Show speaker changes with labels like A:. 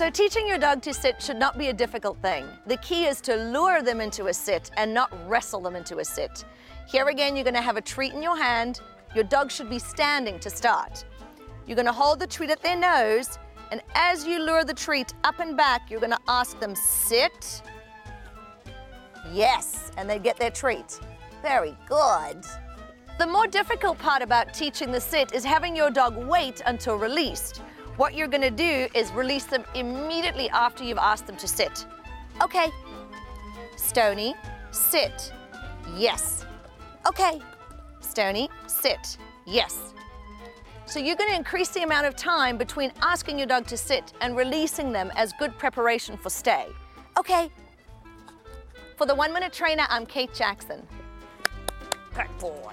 A: So teaching your dog to sit should not be a difficult thing. The key is to lure them into a sit and not wrestle them into a sit. Here again, you're gonna have a treat in your hand. Your dog should be standing to start. You're gonna hold the treat at their nose, and as you lure the treat up and back, you're gonna ask them, sit. Yes, and they get their treat. Very good. The more difficult part about teaching the sit is having your dog wait until released. What you're gonna do is release them immediately after you've asked them to sit. Okay. Stony, sit. Yes. Okay. Stony, sit. Yes. So you're going to increase the amount of time between asking your dog to sit and releasing them as good preparation for stay. Okay. For the one minute trainer, I'm Kate Jackson. Good boy.